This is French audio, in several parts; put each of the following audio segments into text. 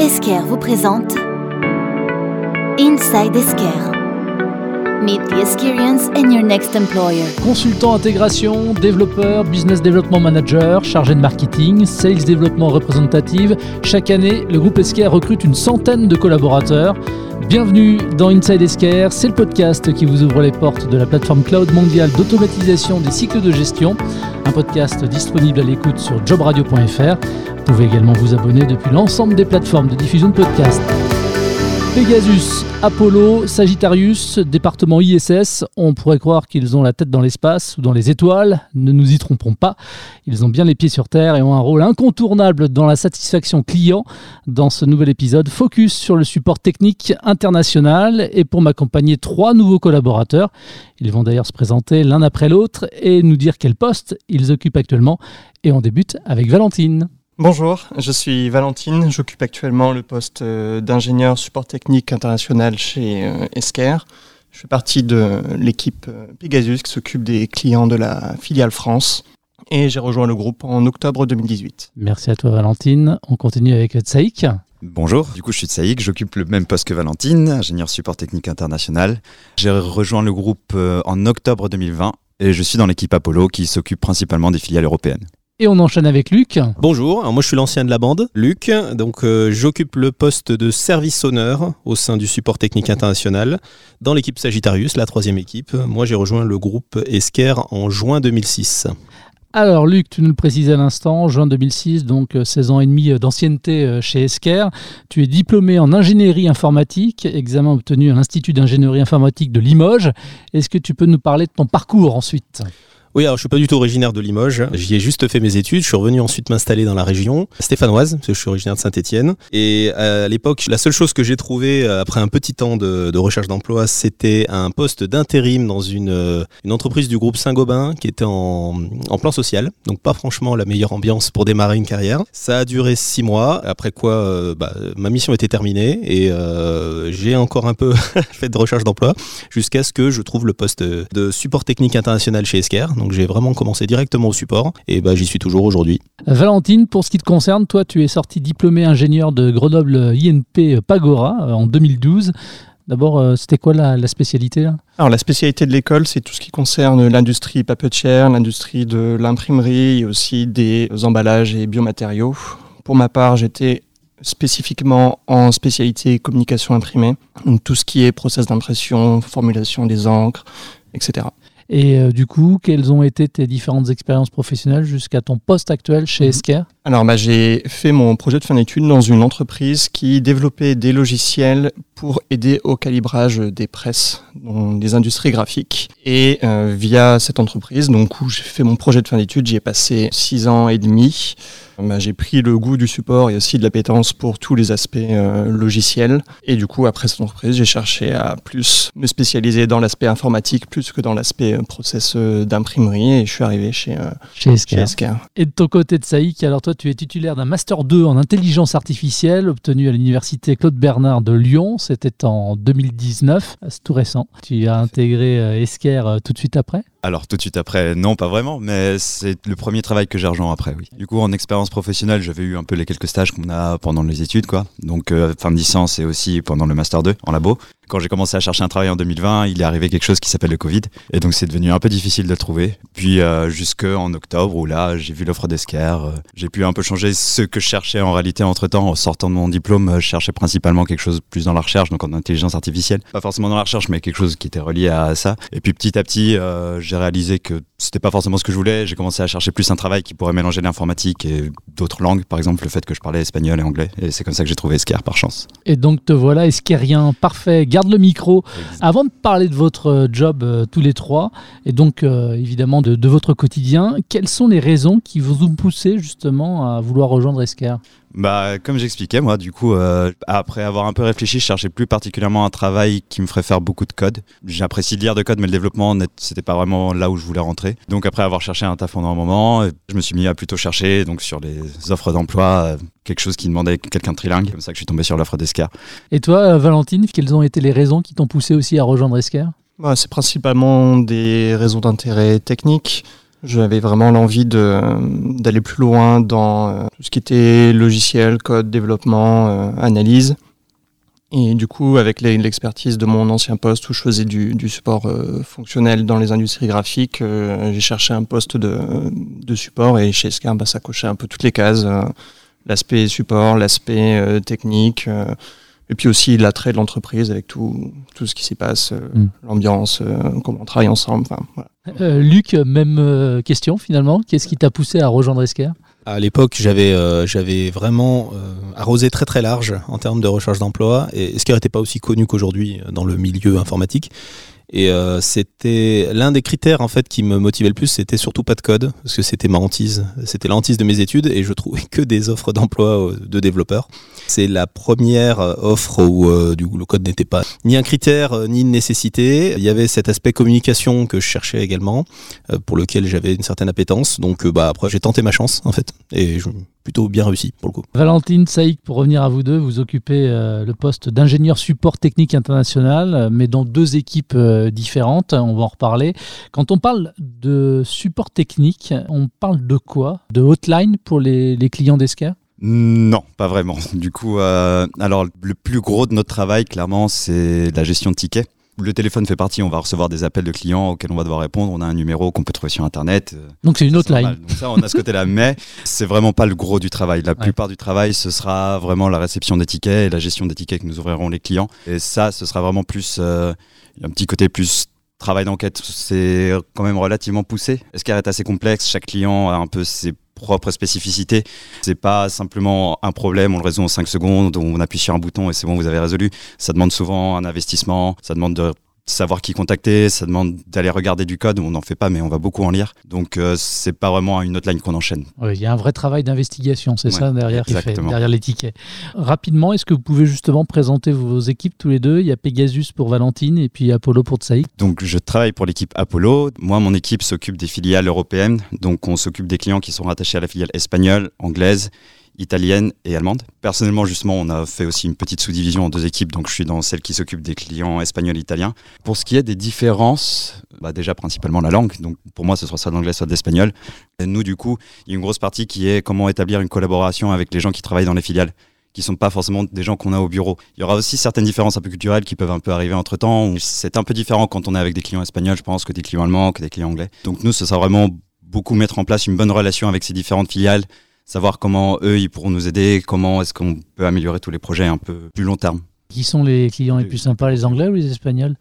Esker vous présente Inside Esker. Meet the experience in your next employer. Consultant intégration, développeur, business development manager, chargé de marketing, sales développement représentative, chaque année, le groupe Esker recrute une centaine de collaborateurs. Bienvenue dans Inside Esker, c'est le podcast qui vous ouvre les portes de la plateforme cloud mondiale d'automatisation des cycles de gestion, un podcast disponible à l'écoute sur jobradio.fr. Vous pouvez également vous abonner depuis l'ensemble des plateformes de diffusion de podcasts. Pegasus, Apollo, Sagittarius, département ISS, on pourrait croire qu'ils ont la tête dans l'espace ou dans les étoiles, ne nous y trompons pas, ils ont bien les pieds sur Terre et ont un rôle incontournable dans la satisfaction client. Dans ce nouvel épisode, focus sur le support technique international et pour m'accompagner trois nouveaux collaborateurs. Ils vont d'ailleurs se présenter l'un après l'autre et nous dire quel poste ils occupent actuellement et on débute avec Valentine. Bonjour, je suis Valentine, j'occupe actuellement le poste euh, d'ingénieur support technique international chez euh, Esker. Je fais partie de l'équipe euh, Pegasus qui s'occupe des clients de la filiale France et j'ai rejoint le groupe en octobre 2018. Merci à toi Valentine. On continue avec Tsaïk. Bonjour, du coup je suis Tsaïk, j'occupe le même poste que Valentine, ingénieur support technique international. J'ai rejoint le groupe en octobre 2020 et je suis dans l'équipe Apollo qui s'occupe principalement des filiales européennes. Et on enchaîne avec Luc. Bonjour, Alors moi je suis l'ancien de la bande, Luc. Donc euh, j'occupe le poste de service honneur au sein du support technique international dans l'équipe Sagittarius, la troisième équipe. Moi j'ai rejoint le groupe Esker en juin 2006. Alors Luc, tu nous le précises à l'instant, juin 2006, donc 16 ans et demi d'ancienneté chez Esker. Tu es diplômé en ingénierie informatique, examen obtenu à l'Institut d'ingénierie informatique de Limoges. Est-ce que tu peux nous parler de ton parcours ensuite? Oui, alors je suis pas du tout originaire de Limoges. J'y ai juste fait mes études. Je suis revenu ensuite m'installer dans la région stéphanoise, parce que je suis originaire de Saint-Étienne. Et à l'époque, la seule chose que j'ai trouvé euh, après un petit temps de, recherche d'emploi, c'était un poste d'intérim dans une, euh, entreprise du groupe Saint-Gobain qui était en, plan social. Donc pas franchement la meilleure ambiance pour démarrer une carrière. Ça a duré six mois. Après quoi, euh, bah, ma mission était terminée et euh, j'ai encore un peu fait de recherche d'emploi jusqu'à ce que je trouve le poste de support technique international chez Esker donc j'ai vraiment commencé directement au support et bah, j'y suis toujours aujourd'hui. Valentine, pour ce qui te concerne, toi tu es sorti diplômé ingénieur de Grenoble INP Pagora euh, en 2012. D'abord, euh, c'était quoi la, spécialité là? Alors la spécialité de l'école, c'est tout ce qui concerne l'industrie papetière, l'industrie de l'imprimerie et aussi des emballages et biomatériaux. Pour ma part, j'étais spécifiquement en spécialité communication imprimée, donc tout ce qui est process d'impression, formulation des encres, etc. Et euh, du coup, quelles ont été tes différentes expériences professionnelles jusqu'à ton poste actuel chez Mhm. Esker Alors, bah, j'ai fait mon projet de fin d'études dans une entreprise qui développait des logiciels pour aider au calibrage des presses dans des industries graphiques. Et euh, via cette entreprise, donc où j'ai fait mon projet de fin d'études, j'y ai passé six ans et demi. Bah, j'ai pris le goût du support et aussi de l'appétence pour tous les aspects euh, logiciels. Et du coup, après cette entreprise, j'ai cherché à plus me spécialiser dans l'aspect informatique plus que dans l'aspect euh, process euh, d'imprimerie. Et je suis arrivé chez, euh, Chez. Et de ton côté de Saïk, alors toi, tu es titulaire d'un Master 2 en intelligence artificielle obtenu à l'Université Claude Bernard de Lyon. C'était en 2019, c'est tout récent. Tu as intégré euh, Esker euh, tout de suite après? Alors tout de suite après, non pas vraiment, mais c'est le premier travail que j'ai après, oui. Du coup en expérience professionnelle, j'avais eu un peu les quelques stages qu'on a pendant les études, quoi. Donc euh, fin de licence et aussi pendant le master 2 en labo. Quand j'ai commencé à chercher un travail en 2020, il est arrivé quelque chose qui s'appelle le Covid, et donc c'est devenu un peu difficile de le trouver. Puis euh, jusqu'en octobre où là j'ai vu l'offre d'Esker, euh, j'ai pu un peu changer ce que je cherchais en réalité entre temps. En sortant de mon diplôme, euh, je cherchais principalement quelque chose plus dans la recherche, donc en intelligence artificielle. Pas forcément dans la recherche, mais quelque chose qui était relié à ça. Et puis petit à petit, euh, j'ai réalisé que c'était pas forcément ce que je voulais. J'ai commencé à chercher plus un travail qui pourrait mélanger l'informatique et d'autres langues, par exemple le fait que je parlais espagnol et anglais. Et c'est comme ça que j'ai trouvé Esker par chance. Et donc te voilà Eskerien, parfait. Garde le micro. Avant de parler de votre euh, job euh, tous les trois, et donc euh, évidemment de, de votre quotidien, quelles sont les raisons qui vous ont poussé justement à vouloir rejoindre Esker Bah, comme j'expliquais, moi, du coup, euh, après avoir un peu réfléchi, je cherchais plus particulièrement un travail qui me ferait faire beaucoup de code. J'apprécie lire de code, mais le développement, c'était pas vraiment là où je voulais rentrer. Donc, après avoir cherché un taf pendant un moment, je me suis mis à plutôt chercher, donc sur les offres d'emploi, euh, quelque chose qui demandait quelqu'un de trilingue. Comme ça que je suis tombé sur l'offre d'Escar. Et toi, euh, Valentine, quelles ont été les raisons qui t'ont poussé aussi à rejoindre Esker Bah, c'est principalement des raisons d'intérêt technique. J'avais vraiment l'envie d'aller plus loin dans euh, tout ce qui était logiciel, code, développement, euh, analyse. Et du coup, avec l'expertise de mon ancien poste où je faisais du, du support euh, fonctionnel dans les industries graphiques, j'ai cherché un poste de, de support et chez Scar, bah, ça cochait un peu toutes les cases. l'aspect support, l'aspect technique, et puis aussi l'attrait de l'entreprise avec tout, tout ce qui s'y passe, euh, mm. l'ambiance, euh, comment on travaille ensemble. Voilà. Euh, Luc, même question finalement. Qu'est-ce qui t'a poussé à rejoindre Esker à l'époque, j'avais j'avais vraiment arrosé très très large en termes de recherche d'emploi et Esker n'était pas aussi connu qu'aujourd'hui dans le milieu informatique. Et euh, c'était l'un des critères en fait qui me motivait le plus, c'était surtout pas de code, parce que c'était ma hantise, c'était la hantise de mes études et je trouvais que des offres d'emploi euh, de développeurs. C'est la première euh, offre où du coup, le code n'était pas ni un critère ni une nécessité. Il y avait cet aspect communication que je cherchais également, pour lequel j'avais une certaine appétence. Donc bah après j'ai tenté ma chance en fait et je plutôt bien réussi pour le coup. Valentine Saïk, pour revenir à vous deux, vous occupez le poste d'ingénieur support technique international, mais dans deux équipes euh, différentes. On va en reparler. Quand on parle de support technique, on parle de quoi? De hotline pour les, les clients d'Esca non, pas vraiment. Du coup, alors le plus gros de notre travail, clairement, c'est la gestion de tickets le téléphone fait partie, on va recevoir des appels de clients auxquels on va devoir répondre. On a un numéro qu'on peut trouver sur Internet. Euh, Donc c'est une autre line. Donc ça, on a ce côté-là. Mais c'est vraiment pas le gros du travail. La plupart du travail, ce sera vraiment la réception des tickets et la gestion des tickets que nous ouvrirons les clients. Et ça, ce sera vraiment plus euh, un petit côté plus travail d'enquête. C'est quand même relativement poussé. Est-ce qu'elle est assez complexe? Chaque client a un peu ses propre spécificité. C'est pas simplement un problème, on le résout en 5 secondes, on appuie sur un bouton et c'est bon, vous avez résolu. Ça demande souvent un investissement, ça demande de savoir qui contacter, ça demande d'aller regarder du code, on n'en fait pas, mais on va beaucoup en lire. Donc euh, c'est pas vraiment une autre ligne qu'on enchaîne. Il y a un vrai travail d'investigation, c'est ça derrière derrière les tickets. Rapidement, est-ce que vous pouvez justement présenter vos équipes tous les deux? Il y a Pegasus pour Valentine et puis Apollo pour Tsaïk. Donc je travaille pour l'équipe Apollo. Moi, mon équipe s'occupe des filiales européennes. Donc on s'occupe des clients qui sont rattachés à la filiale espagnole, anglaise italienne et allemande. Personnellement, justement, on a fait aussi une petite sous-division en deux équipes, donc je suis dans celle qui s'occupe des clients espagnols et italiens. Pour ce qui est des différences, bah déjà principalement la langue, donc pour moi ce sera soit l'anglais, soit l'espagnol. Nous, du coup, il y a une grosse partie qui est comment établir une collaboration avec les gens qui travaillent dans les filiales qui sont pas forcément des gens qu'on a au bureau. Il y aura aussi certaines différences un peu culturelles qui peuvent un peu arriver entre temps. C'est un peu différent quand on est avec des clients espagnols, je pense, que des clients allemands, que des clients anglais. Donc nous, ce sera vraiment beaucoup mettre en place une bonne relation avec ces différentes filiales, savoir comment eux, ils pourront nous aider, comment est-ce qu'on peut améliorer tous les projets un peu plus long terme. Qui sont les clients les plus sympas, les Anglais ou les Espagnols?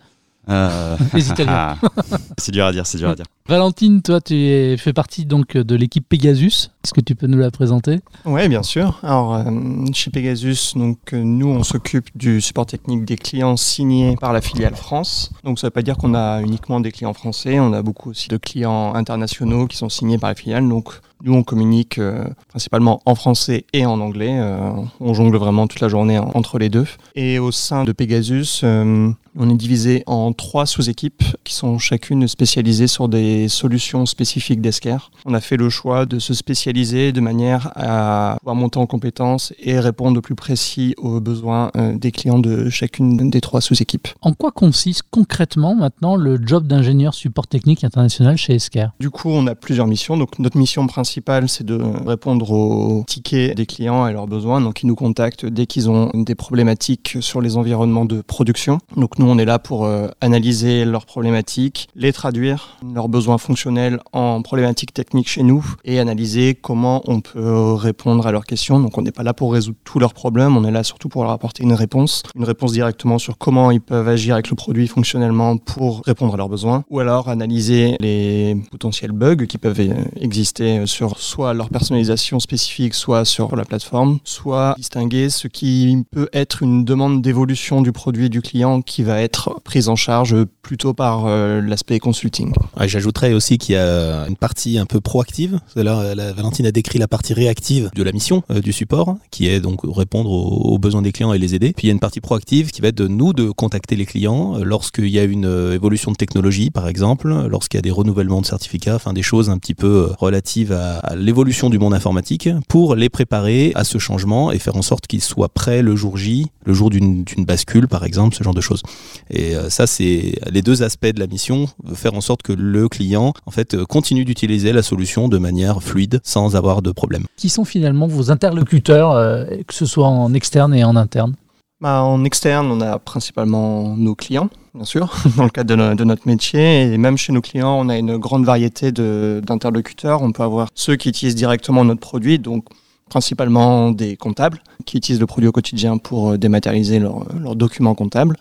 Euh, Les Italiens. c'est dur à dire, c'est dur à dire. Valentine, toi, tu fais partie donc de l'équipe Pegasus. Est-ce que tu peux nous la présenter? Oui, bien sûr. Alors, euh, chez Pegasus, donc, euh, nous, on s'occupe du support technique des clients signés par la filiale France. Donc, ça ne veut pas dire qu'on a uniquement des clients français. On a beaucoup aussi de clients internationaux qui sont signés par la filiale. Donc, nous, on communique euh, principalement en français et en anglais. Euh, on jongle vraiment toute la journée entre les deux. Et au sein de Pegasus, euh, on est divisé en trois sous-équipes qui sont chacune spécialisées sur des solutions spécifiques d'Esker. On a fait le choix de se spécialiser de manière à pouvoir monter en compétences et répondre au plus précis aux besoins des clients de chacune des trois sous-équipes. En quoi consiste concrètement maintenant le job d'ingénieur support technique international chez Esker Du coup, on a plusieurs missions. Donc, notre mission principale c'est de répondre aux tickets des clients et leurs besoins. Donc, ils nous contactent dès qu'ils ont des problématiques sur les environnements de production. Donc, nous, on est là pour euh, analyser leurs problématiques, les traduire, leurs besoins fonctionnels en problématiques techniques chez nous et analyser comment on peut répondre à leurs questions. Donc, on n'est pas là pour résoudre tous leurs problèmes. On est là surtout pour leur apporter une réponse, une réponse directement sur comment ils peuvent agir avec le produit fonctionnellement pour répondre à leurs besoins ou alors analyser les potentiels bugs qui peuvent exister sur soit leur personnalisation spécifique, soit sur la plateforme, soit distinguer ce qui peut être une demande d'évolution du produit du client qui va être prise en charge plutôt par euh, l'aspect consulting. J'ajouterais aussi qu'il y a une partie un peu proactive. Valentine a décrit la partie réactive de la mission euh, du support, qui est donc répondre aux, besoins des clients et les aider. Puis il y a une partie proactive qui va être de nous de contacter les clients euh, lorsqu'il y a une évolution de technologie, par exemple, lorsqu'il y a des renouvellements de certificats, enfin des choses un petit peu relatives à à l'évolution du monde informatique pour les préparer à ce changement et faire en sorte qu'ils soient prêts le jour J, le jour d'une bascule par exemple, ce genre de choses. Et euh, ça, c'est les deux aspects de la mission, faire en sorte que le client en fait euh, continue d'utiliser la solution de manière fluide sans avoir de problème. Qui sont finalement vos interlocuteurs, euh, que ce soit en externe et en interne? Bah, En externe, on a principalement nos clients, bien sûr, dans le cadre de, notre métier. Et même chez nos clients, on a une grande variété d'interlocuteurs. On peut avoir ceux qui utilisent directement notre produit, donc principalement des comptables, qui utilisent le produit au quotidien pour dématérialiser leurs documents comptables.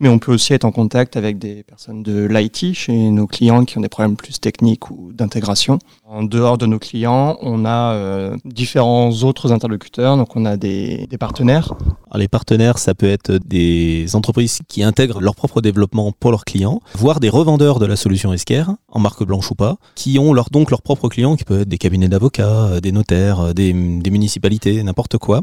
Mais on peut aussi être en contact avec des personnes de l'IT chez nos clients qui ont des problèmes plus techniques ou d'intégration. En dehors de nos clients, on a euh, différents autres interlocuteurs. Donc on a des, partenaires. les partenaires, ça peut être des entreprises qui intègrent leur propre développement pour leurs clients, voire des revendeurs de la solution Esquire, en marque blanche ou pas, qui ont leur, donc leurs propres clients, qui peuvent être des cabinets d'avocats, euh, des notaires, euh, des, municipalités, n'importe quoi,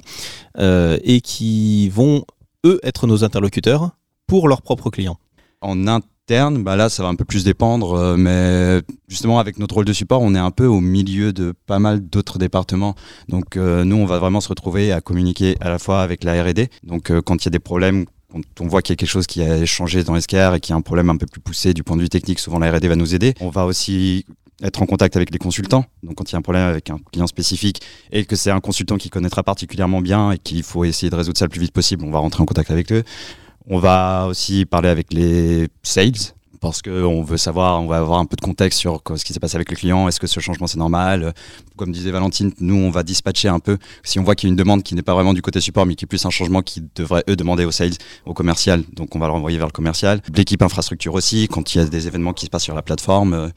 et qui vont eux être nos interlocuteurs pour leurs propres clients. En interne, bah là, ça va un peu plus dépendre, euh, mais justement, avec notre rôle de support, on est un peu au milieu de pas mal d'autres départements. Donc, euh, nous, on va vraiment se retrouver à communiquer à la fois avec la R&D. Donc, euh, quand il y a des problèmes, quand on voit qu'il y a quelque chose qui a changé dans SKR et qu'il y a un problème un peu plus poussé du point de vue technique, souvent la R&D va nous aider. On va aussi être en contact avec les consultants. Donc quand il y a un problème avec un client spécifique et que c'est un consultant qui connaîtra particulièrement bien et qu'il faut essayer de résoudre ça le plus vite possible, on va rentrer en contact avec eux. On va aussi parler avec les sales parce qu'on veut savoir, on va avoir un peu de contexte sur ce qui s'est passé avec le client, est-ce que ce changement c'est normal? Comme disait Valentine, nous on va dispatcher un peu, si on voit qu'il y a une demande qui n'est pas vraiment du côté support, mais qui est plus un changement qui devrait eux demander au sales, au commercial, donc on va le renvoyer vers le commercial. L'équipe infrastructure aussi, quand il y a des événements qui se passent sur la plateforme, euh,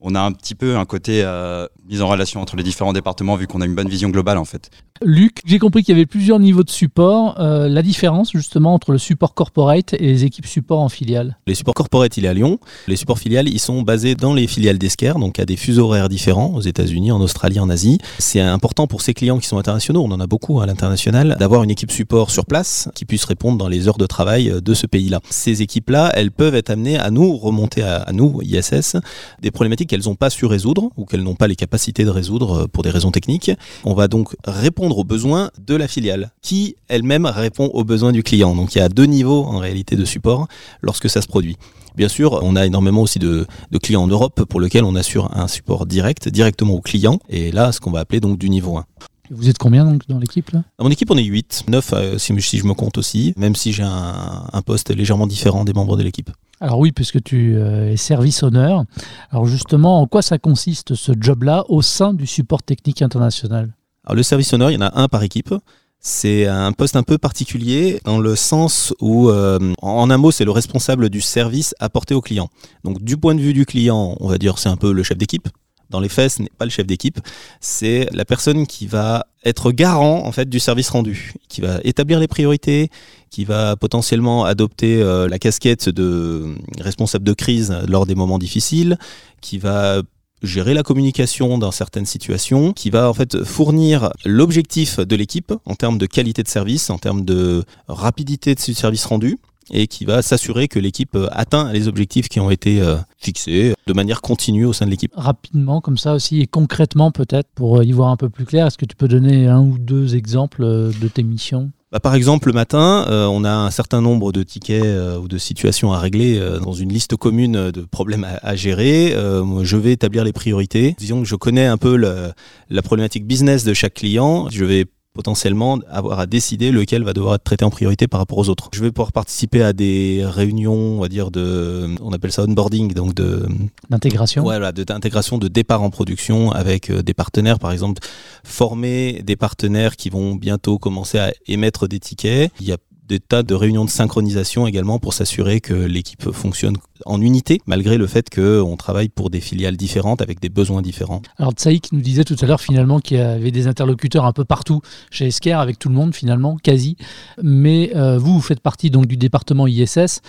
on a un petit peu un côté euh, mise en relation entre les différents départements vu qu'on a une bonne vision globale en fait. Luc, j'ai compris qu'il y avait plusieurs niveaux de support. Euh, la différence justement entre le support corporate et les équipes support en filiale Les supports corporate, il est à Lyon. Les supports filiales, ils sont basés dans les filiales d'Esquer, donc à des fuseaux horaires différents aux États-Unis, en Australie, en Asie. C'est important pour ces clients qui sont internationaux, on en a beaucoup à l'international, d'avoir une équipe support sur place qui puisse répondre dans les heures de travail de ce pays-là. Ces équipes-là, elles peuvent être amenées à nous remonter à, à nous, ISS, des problématiques qu'elles n'ont pas su résoudre ou qu'elles n'ont pas les capacités de résoudre pour des raisons techniques. On va donc répondre aux besoins de la filiale, qui elle-même répond aux besoins du client. Donc il y a deux niveaux en réalité de support lorsque ça se produit. Bien sûr, on a énormément aussi de, clients en Europe pour lesquels on assure un support direct, directement au client, et là, ce qu'on va appeler donc du niveau 1. Vous êtes combien donc dans l'équipe Dans mon équipe, on est 8, 9 euh, si, je me compte aussi, même si j'ai un, poste légèrement différent des membres de l'équipe. Alors oui, puisque tu euh, es service honneur. Alors justement, en quoi ça consiste ce job-là au sein du support technique international? Alors, le service honneur, il y en a un par équipe. C'est un poste un peu particulier dans le sens où, euh, en un mot, c'est le responsable du service apporté au client. Donc, du point de vue du client, on va dire c'est un peu le chef d'équipe. Dans les faits, ce n'est pas le chef d'équipe, c'est la personne qui va être garant en fait du service rendu, qui va établir les priorités, qui va potentiellement adopter euh, la casquette de responsable de crise lors des moments difficiles, qui va gérer la communication dans certaines situations, qui va en fait fournir l'objectif de l'équipe en termes de qualité de service, en termes de rapidité de ce service rendu et qui va s'assurer que l'équipe atteint les objectifs qui ont été euh, fixés de manière continue au sein de l'équipe. Rapidement, comme ça aussi, et concrètement peut-être, pour y voir un peu plus clair, est-ce que tu peux donner un ou deux exemples euh, de tes missions? Bah, par exemple, le matin, euh, on a un certain nombre de tickets euh, ou de situations à régler euh, dans une liste commune de problèmes à, gérer. je vais établir les priorités. Disons que je connais un peu la problématique business de chaque client. Je vais potentiellement avoir à décider lequel va devoir être traité en priorité par rapport aux autres. Je vais pouvoir participer à des réunions, on va dire de, on appelle ça onboarding, donc de d'intégration. Voilà, de d'intégration de départ en production avec euh, des partenaires, par exemple, former des partenaires qui vont bientôt commencer à émettre des tickets. Il y a des tas de réunions de synchronisation également pour s'assurer que l'équipe fonctionne en unité, malgré le fait qu'on travaille pour des filiales différentes avec des besoins différents. Alors Tsaïk nous disait tout à l'heure finalement qu'il y avait des interlocuteurs un peu partout chez Esker, avec tout le monde finalement, quasi. Mais euh, vous, vous faites partie donc du département ISS.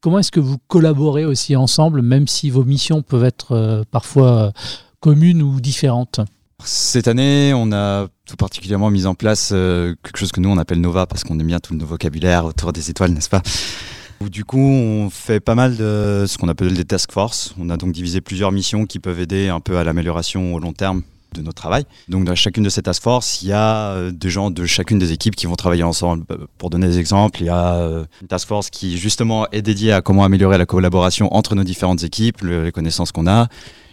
Comment est-ce que vous collaborez aussi ensemble, même si vos missions peuvent être euh, parfois euh, communes ou différentes? Cette année, on a tout particulièrement mis en place euh, quelque chose que nous on appelle Nova parce qu'on aime bien tout le vocabulaire autour des étoiles, n'est-ce pas? Du coup, on fait pas mal de ce qu'on appelle des task force. On a donc divisé plusieurs missions qui peuvent aider un peu à l'amélioration au long terme de notre travail. Donc dans chacune de ces task force, il y a euh, des gens de chacune des équipes qui vont travailler ensemble. Euh, pour donner des exemples, il y a une task force qui justement est dédiée à comment améliorer la collaboration entre nos différentes équipes, le- les connaissances qu'on a.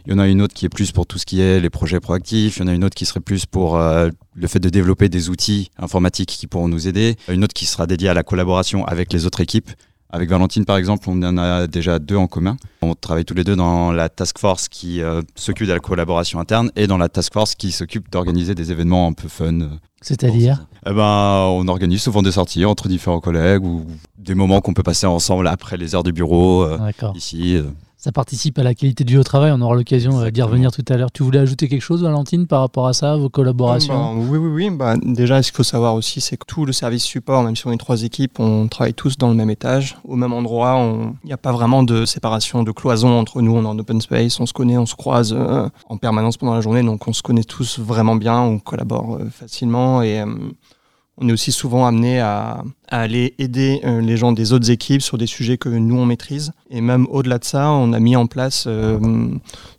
Il y en a une autre qui est plus pour tout ce qui est les projets proactifs. Il y en a une autre qui serait plus pour euh, le fait de développer des outils informatiques qui pourront nous aider. Une autre qui sera dédiée à la collaboration avec les autres équipes. Avec Valentine, par exemple, on en a déjà deux en commun. On travaille tous les deux dans la task force qui euh, s'occupe de la collaboration interne et dans la task force qui s'occupe d'organiser des événements un peu fun. euh, C'est-à-dire eh ben, on organise souvent des sorties entre différents collègues ou des moments qu'on peut passer ensemble après les heures du bureau, euh, ici. euh. Ça participe à la qualité du au travail. On aura l'occasion euh, d'y revenir tout à l'heure. Tu voulais ajouter quelque chose, Valentine, par rapport à ça, vos collaborations Bah, oui, oui, oui. Bah, déjà, ce qu'il faut savoir aussi, c'est que tout le service support, même si on est trois équipes, on travaille tous dans le même étage, au même endroit. Il n'y a pas vraiment de séparation, de cloison entre nous. On est en open space, on se connaît, on se croise euh, en permanence pendant la journée, donc on se connaît tous vraiment bien, on collabore euh, facilement et on est aussi souvent amené à, à aller aider euh, les gens des autres équipes sur des sujets que nous on maîtrise. Et même au-delà de ça, on a mis en place euh,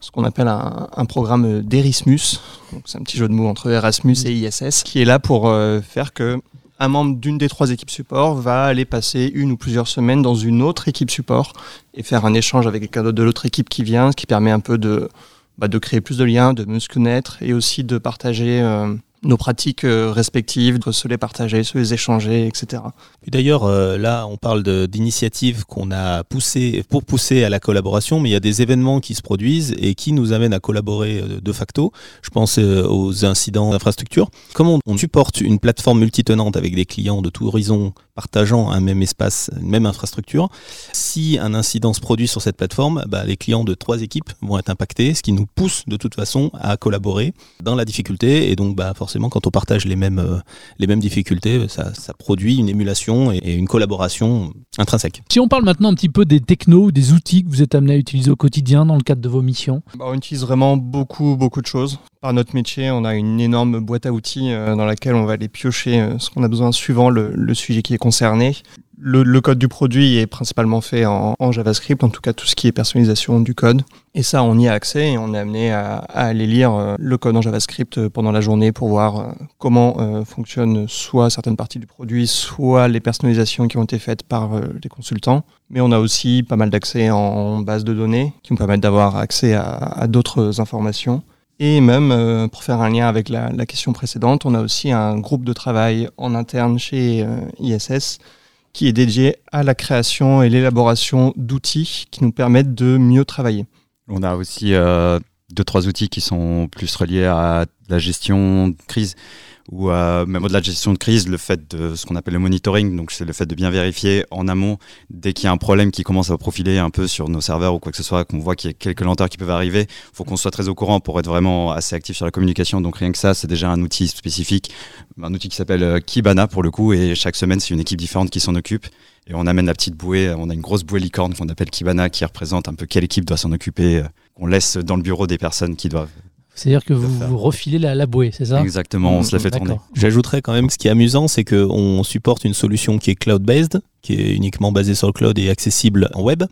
ce qu'on appelle un, un programme d'Erismus. C'est un petit jeu de mots entre Erasmus et ISS, qui est là pour euh, faire que un membre d'une des trois équipes support va aller passer une ou plusieurs semaines dans une autre équipe support et faire un échange avec quelqu'un de l'autre équipe qui vient, ce qui permet un peu de, bah, de créer plus de liens, de mieux se connaître et aussi de partager euh, nos pratiques euh, respectives, de se les partager, se les échanger, etc. Puis d'ailleurs, euh, là, on parle d'initiatives qu'on a poussées pour pousser à la collaboration, mais il y a des événements qui se produisent et qui nous amènent à collaborer euh, de facto. Je pense aux incidents d'infrastructure. Comment on supporte une plateforme multitenante avec des clients de tout horizon partageant un même espace, une même infrastructure Si un incident se produit sur cette plateforme, bah, les clients de trois équipes vont être impactés, ce qui nous pousse de toute façon à collaborer dans la difficulté. Et donc, bah, forcément, quand on partage les mêmes, euh, les mêmes difficultés, ça, ça produit une émulation et, et une collaboration intrinsèque. Si on parle maintenant un petit peu des technos ou des outils que vous êtes amenés à utiliser au quotidien dans le cadre de vos missions. Bah, on utilise vraiment beaucoup, beaucoup de choses. Par notre métier, on a une énorme boîte à outils euh, dans laquelle on va aller piocher euh, ce qu'on a besoin suivant le, sujet qui est concerné. Le, code du produit est principalement fait en, JavaScript, en tout cas tout ce qui est personnalisation du code. Et ça, on y a accès et on est amené à, aller lire euh, le code en JavaScript pendant la journée pour voir comment fonctionnent soit certaines parties du produit, soit les personnalisations qui ont été faites par les consultants. Mais on a aussi pas mal d'accès en base de données qui nous permettent d'avoir accès à d'autres informations. Et même, euh, pour faire un lien avec la, question précédente, on a aussi un groupe de travail en interne chez euh, ISS qui est dédié à la création et l'élaboration d'outils qui nous permettent de mieux travailler. On a aussi euh, deux, trois outils qui sont plus reliés à la gestion de crise ou euh, même au-delà de la gestion de crise, le fait de ce qu'on appelle le monitoring, donc c'est le fait de bien vérifier en amont dès qu'il y a un problème qui commence à profiler un peu sur nos serveurs ou quoi que ce soit, qu'on voit qu'il y a quelques lenteurs qui peuvent arriver, faut qu'on soit très au courant pour être vraiment assez actif sur la communication. Donc rien que ça, c'est déjà un outil spécifique, un outil qui s'appelle euh, Kibana pour le coup, et chaque semaine c'est une équipe différente qui s'en occupe. Et on amène la petite bouée, on a une grosse bouée licorne qu'on appelle Kibana qui représente un peu quelle équipe doit s'en occuper, euh, qu'on laisse dans le bureau des personnes qui doivent. C'est-à-dire que vous, vous refilez la, la bouée, c'est ça Exactement, on se la fait tourner. J'ajouterais quand même ce qui est amusant, c'est qu'on supporte une solution qui est cloud-based, qui est uniquement basée sur le cloud et accessible en web.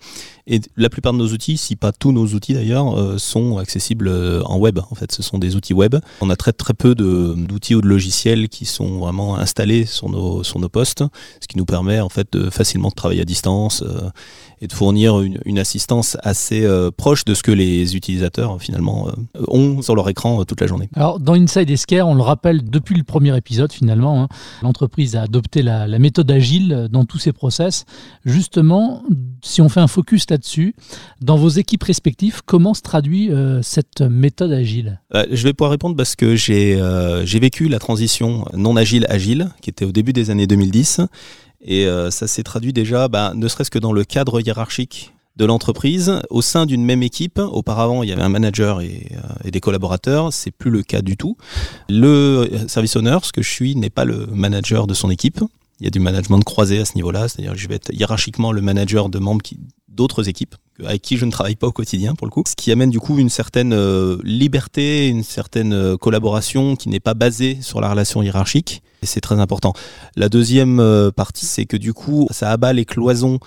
Et la plupart de nos outils, si pas tous nos outils d'ailleurs, euh, sont accessibles euh, en web. En fait, ce sont des outils web. On a très très peu d'outils ou de logiciels qui sont vraiment installés sur nos, sur nos postes, ce qui nous permet en fait de facilement travailler à distance euh, et de fournir une, assistance assez proche de ce que les utilisateurs finalement ont sur leur écran toute la journée. Alors, dans Inside Escare, on le rappelle depuis le premier épisode, finalement, hein, l'entreprise a adopté la, la méthode agile dans tous ses process. Justement, si on fait un focus là-dessus, dans vos équipes respectives, comment se traduit euh, cette méthode agile? Euh, je vais pouvoir répondre parce que j'ai euh, vécu la transition non agile agile qui était au début des années 2010 et ça s'est traduit déjà bah, ne serait-ce que dans le cadre hiérarchique de l'entreprise au sein d'une même équipe. Auparavant, il y avait un manager et, et des collaborateurs. C'est plus le cas du tout. Le service owner, ce que je suis, n'est pas le manager de son équipe. Il y a du management croisé à ce niveau-là, c'est-à-dire que je vais être hiérarchiquement le manager de membres d'autres équipes avec qui je ne travaille pas au quotidien pour le coup, ce qui amène du coup une certaine euh, liberté, une certaine euh, collaboration qui n'est pas basée sur la relation hiérarchique et c'est très important. La deuxième euh, partie, c'est que du coup, ça abat les cloisons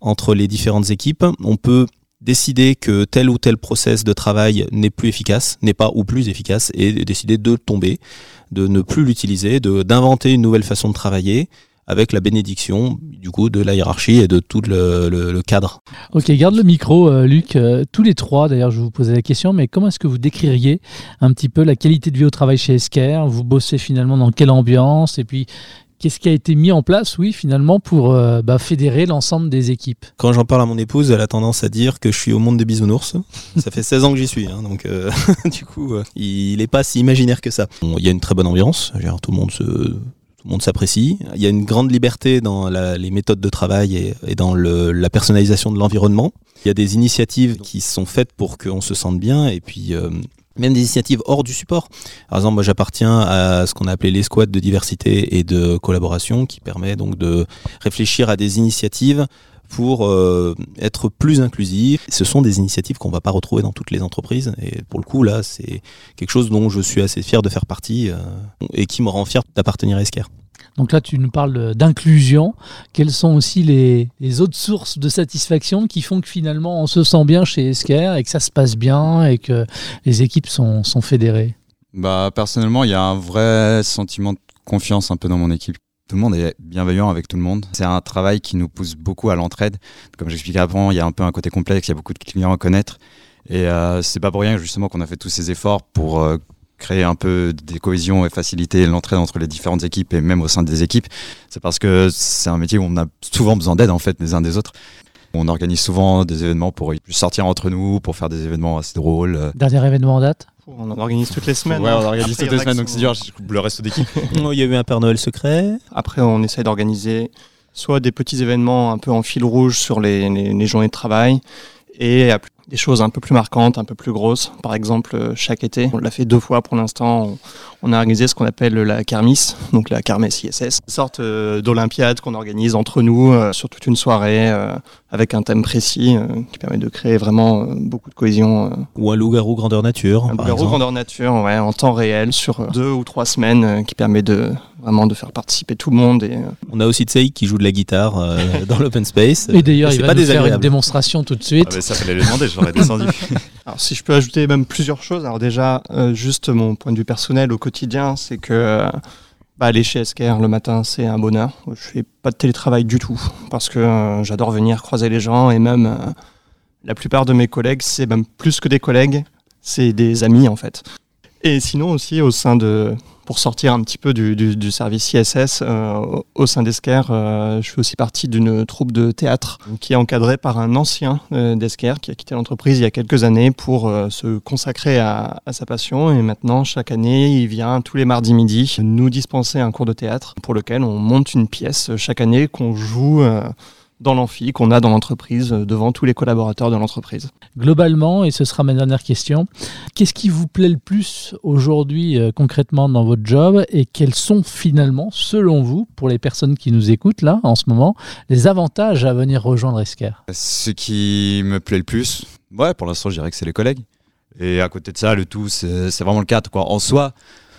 entre les différentes équipes. On peut décider que tel ou tel process de travail n'est plus efficace, n'est pas ou plus efficace, et décider de tomber, de ne plus l'utiliser, d'inventer une nouvelle façon de travailler avec la bénédiction du coup de la hiérarchie et de tout le, le- le cadre. Ok, garde le micro, euh, Luc. Euh, tous les trois, d'ailleurs, je vous poser la question, mais comment est-ce que vous décririez un petit peu la qualité de vie au travail chez Esker? Vous bossez finalement dans quelle ambiance? Et puis, qu'est-ce qui a été mis en place, oui, finalement, pour euh, bah, fédérer l'ensemble des équipes? Quand j'en parle à mon épouse, elle a tendance à dire que je suis au monde des bisounours. Ça fait 16 ans que j'y suis, hein, donc euh, du coup, euh, il n'est pas si imaginaire que ça. Bon, Il y a une très bonne ambiance, tout le monde se... Tout le monde s'apprécie. Il y a une grande liberté dans les méthodes de travail et, dans la personnalisation de l'environnement. Il y a des initiatives qui sont faites pour qu'on se sente bien et puis euh, même des initiatives hors du support. Par exemple, moi j'appartiens à ce qu'on a appelé les squads de diversité et de collaboration qui permet donc de réfléchir à des initiatives pour euh, être plus inclusif. Ce sont des initiatives qu'on va pas retrouver dans toutes les entreprises et pour le coup là c'est quelque chose dont je suis assez fier de faire partie euh, et qui me rend fier d'appartenir à Esker. Donc là, tu nous parles d'inclusion. Quelles sont aussi les, les autres sources de satisfaction qui font que finalement on se sent bien chez Esker et que ça se passe bien et que les équipes sont, sont fédérées? Bah personnellement, il y a un vrai sentiment de confiance un peu dans mon équipe. Tout le monde est bienveillant avec tout le monde. C'est un travail qui nous pousse beaucoup à l'entraide. Comme j'expliquais avant, il y a un peu un côté complexe, il y a beaucoup de clients à connaître. Et euh, c'est pas pour rien justement qu'on a fait tous ces efforts pour euh, créer un peu des cohésions et faciliter l'entraide entre les différentes équipes et même au sein des équipes. C'est parce que c'est un métier où on a souvent besoin d'aide en fait les uns des autres. On organise souvent des événements pour sortir entre nous, pour faire des événements assez drôles. euh, Dernier événement en date? On en organise toutes les semaines. Ouais, hein. on organise Après, toutes il y les semaines, donc c'est dur. je- Le reste d'équipe. Il y a eu un Père Noël secret. Après, on essaie d'organiser soit des petits événements un peu en fil rouge sur les, les- les journées de travail et à- des choses un peu plus marquantes, un peu plus grosses. Par exemple, euh, chaque été, on l'a fait deux fois pour l'instant. On, a organisé ce qu'on appelle la Kermis, donc la Kermesse ISS, une sorte euh, d'olympiade qu'on organise entre nous euh, sur toute une soirée euh, avec un thème précis euh, qui permet de créer vraiment euh, beaucoup de cohésion. euh, Ou un loup-garou grandeur nature. un loup-garou grandeur nature, ouais, en temps réel, sur euh, deux ou trois semaines, euh, qui permet de vraiment de faire participer tout le monde. Et, euh, On a aussi Tsei qui joue de la guitare euh, dans l'open space. Et d'ailleurs, il va pas nous faire une démonstration tout de suite. Ah bah ça fallait le demander, descendu. Alors si je peux ajouter même plusieurs choses, alors déjà, euh, juste mon point de vue personnel au quotidien, c'est que euh, bah, aller chez SKR le matin, c'est un bonheur. Je fais pas de télétravail du tout, parce que euh, j'adore venir croiser les gens, et même euh, la plupart de mes collègues, c'est même plus que des collègues, c'est des amis en fait. Et sinon aussi au sein de, pour sortir un petit peu du, service ISS, euh, au- sein d'Esker, euh, je fais aussi partie d'une troupe de théâtre qui est encadrée par un ancien euh, qui a quitté l'entreprise il y a quelques années pour euh, se consacrer à, à sa passion. Et maintenant, chaque année, il vient tous les mardis midi nous dispenser un cours de théâtre pour lequel on monte une pièce chaque année qu'on joue. Dans l'amphi qu'on a dans l'entreprise euh, devant tous les collaborateurs de l'entreprise. Globalement, et ce sera ma dernière question, qu'est-ce qui vous plaît le plus aujourd'hui euh, concrètement dans votre job et quels sont finalement, selon vous, pour les personnes qui nous écoutent là en ce moment, les avantages à venir rejoindre Esker? Ce qui me plaît le plus, ouais, pour l'instant, je dirais que c'est les collègues. Et à côté de ça, le tout, c'est c'est vraiment le cadre. Quoi. En soi,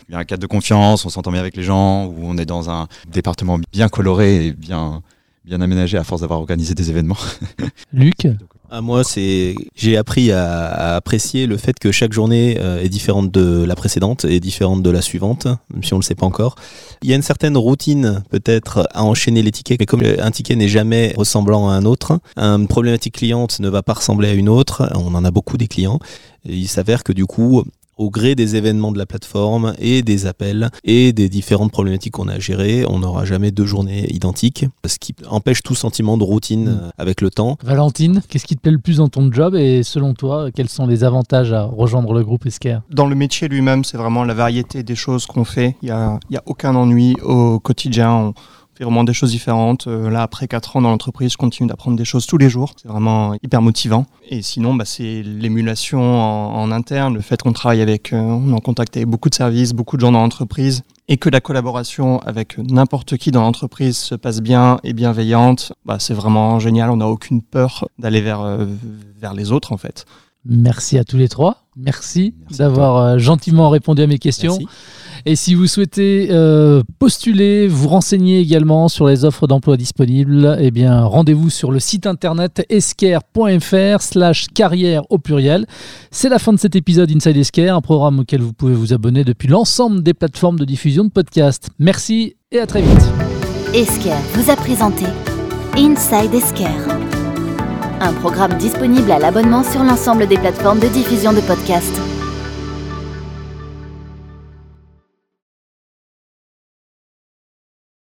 il y a un cadre de confiance, on s'entend bien avec les gens, où on est dans un département bien coloré et bien, bien aménagé à force d'avoir organisé des événements. Luc Ah, moi, c'est j'ai appris à, à apprécier le fait que chaque journée euh, est différente de la précédente et différente de la suivante, même si on ne le sait pas encore. Il y a une certaine routine peut-être à enchaîner les tickets, mais comme un ticket n'est jamais ressemblant à un autre, une problématique cliente ne va pas ressembler à une autre. On en a beaucoup des clients. Et il s'avère que du coup, au gré des événements de la plateforme et des appels et des différentes problématiques qu'on a à gérer, on n'aura jamais deux journées identiques, ce qui empêche tout sentiment de routine euh, avec le temps. Valentine, qu'est-ce qui te plaît le plus dans ton job et selon toi, quels sont les avantages à rejoindre le groupe Esker? Dans le métier lui-même, c'est vraiment la variété des choses qu'on fait. Il n'y a, il y a aucun ennui au quotidien. On fait vraiment des choses différentes. Euh, là, après 4 ans dans l'entreprise, je continue d'apprendre des choses tous les jours. C'est vraiment hyper motivant. Et sinon, bah, c'est l'émulation en, en interne, le fait qu'on travaille avec, euh, on est en contact avec beaucoup de services, beaucoup de gens dans l'entreprise, et que la collaboration avec n'importe qui dans l'entreprise se passe bien et bienveillante. Bah, c'est vraiment génial. On n'a aucune peur d'aller vers, euh, vers les autres, en fait. Merci à tous les trois. Merci, Merci d'avoir euh, gentiment répondu à mes questions. Merci. Et si vous souhaitez euh, postuler, vous renseigner également sur les offres d'emploi disponibles, eh bien rendez-vous sur le site internet esquire.fr slash carrière au pluriel. C'est la fin de cet épisode Inside Esquire, un programme auquel vous pouvez vous abonner depuis l'ensemble des plateformes de diffusion de podcasts. Merci et à très vite. Esquire vous a présenté Inside Esquire. Un programme disponible à l'abonnement sur l'ensemble des plateformes de diffusion de podcasts.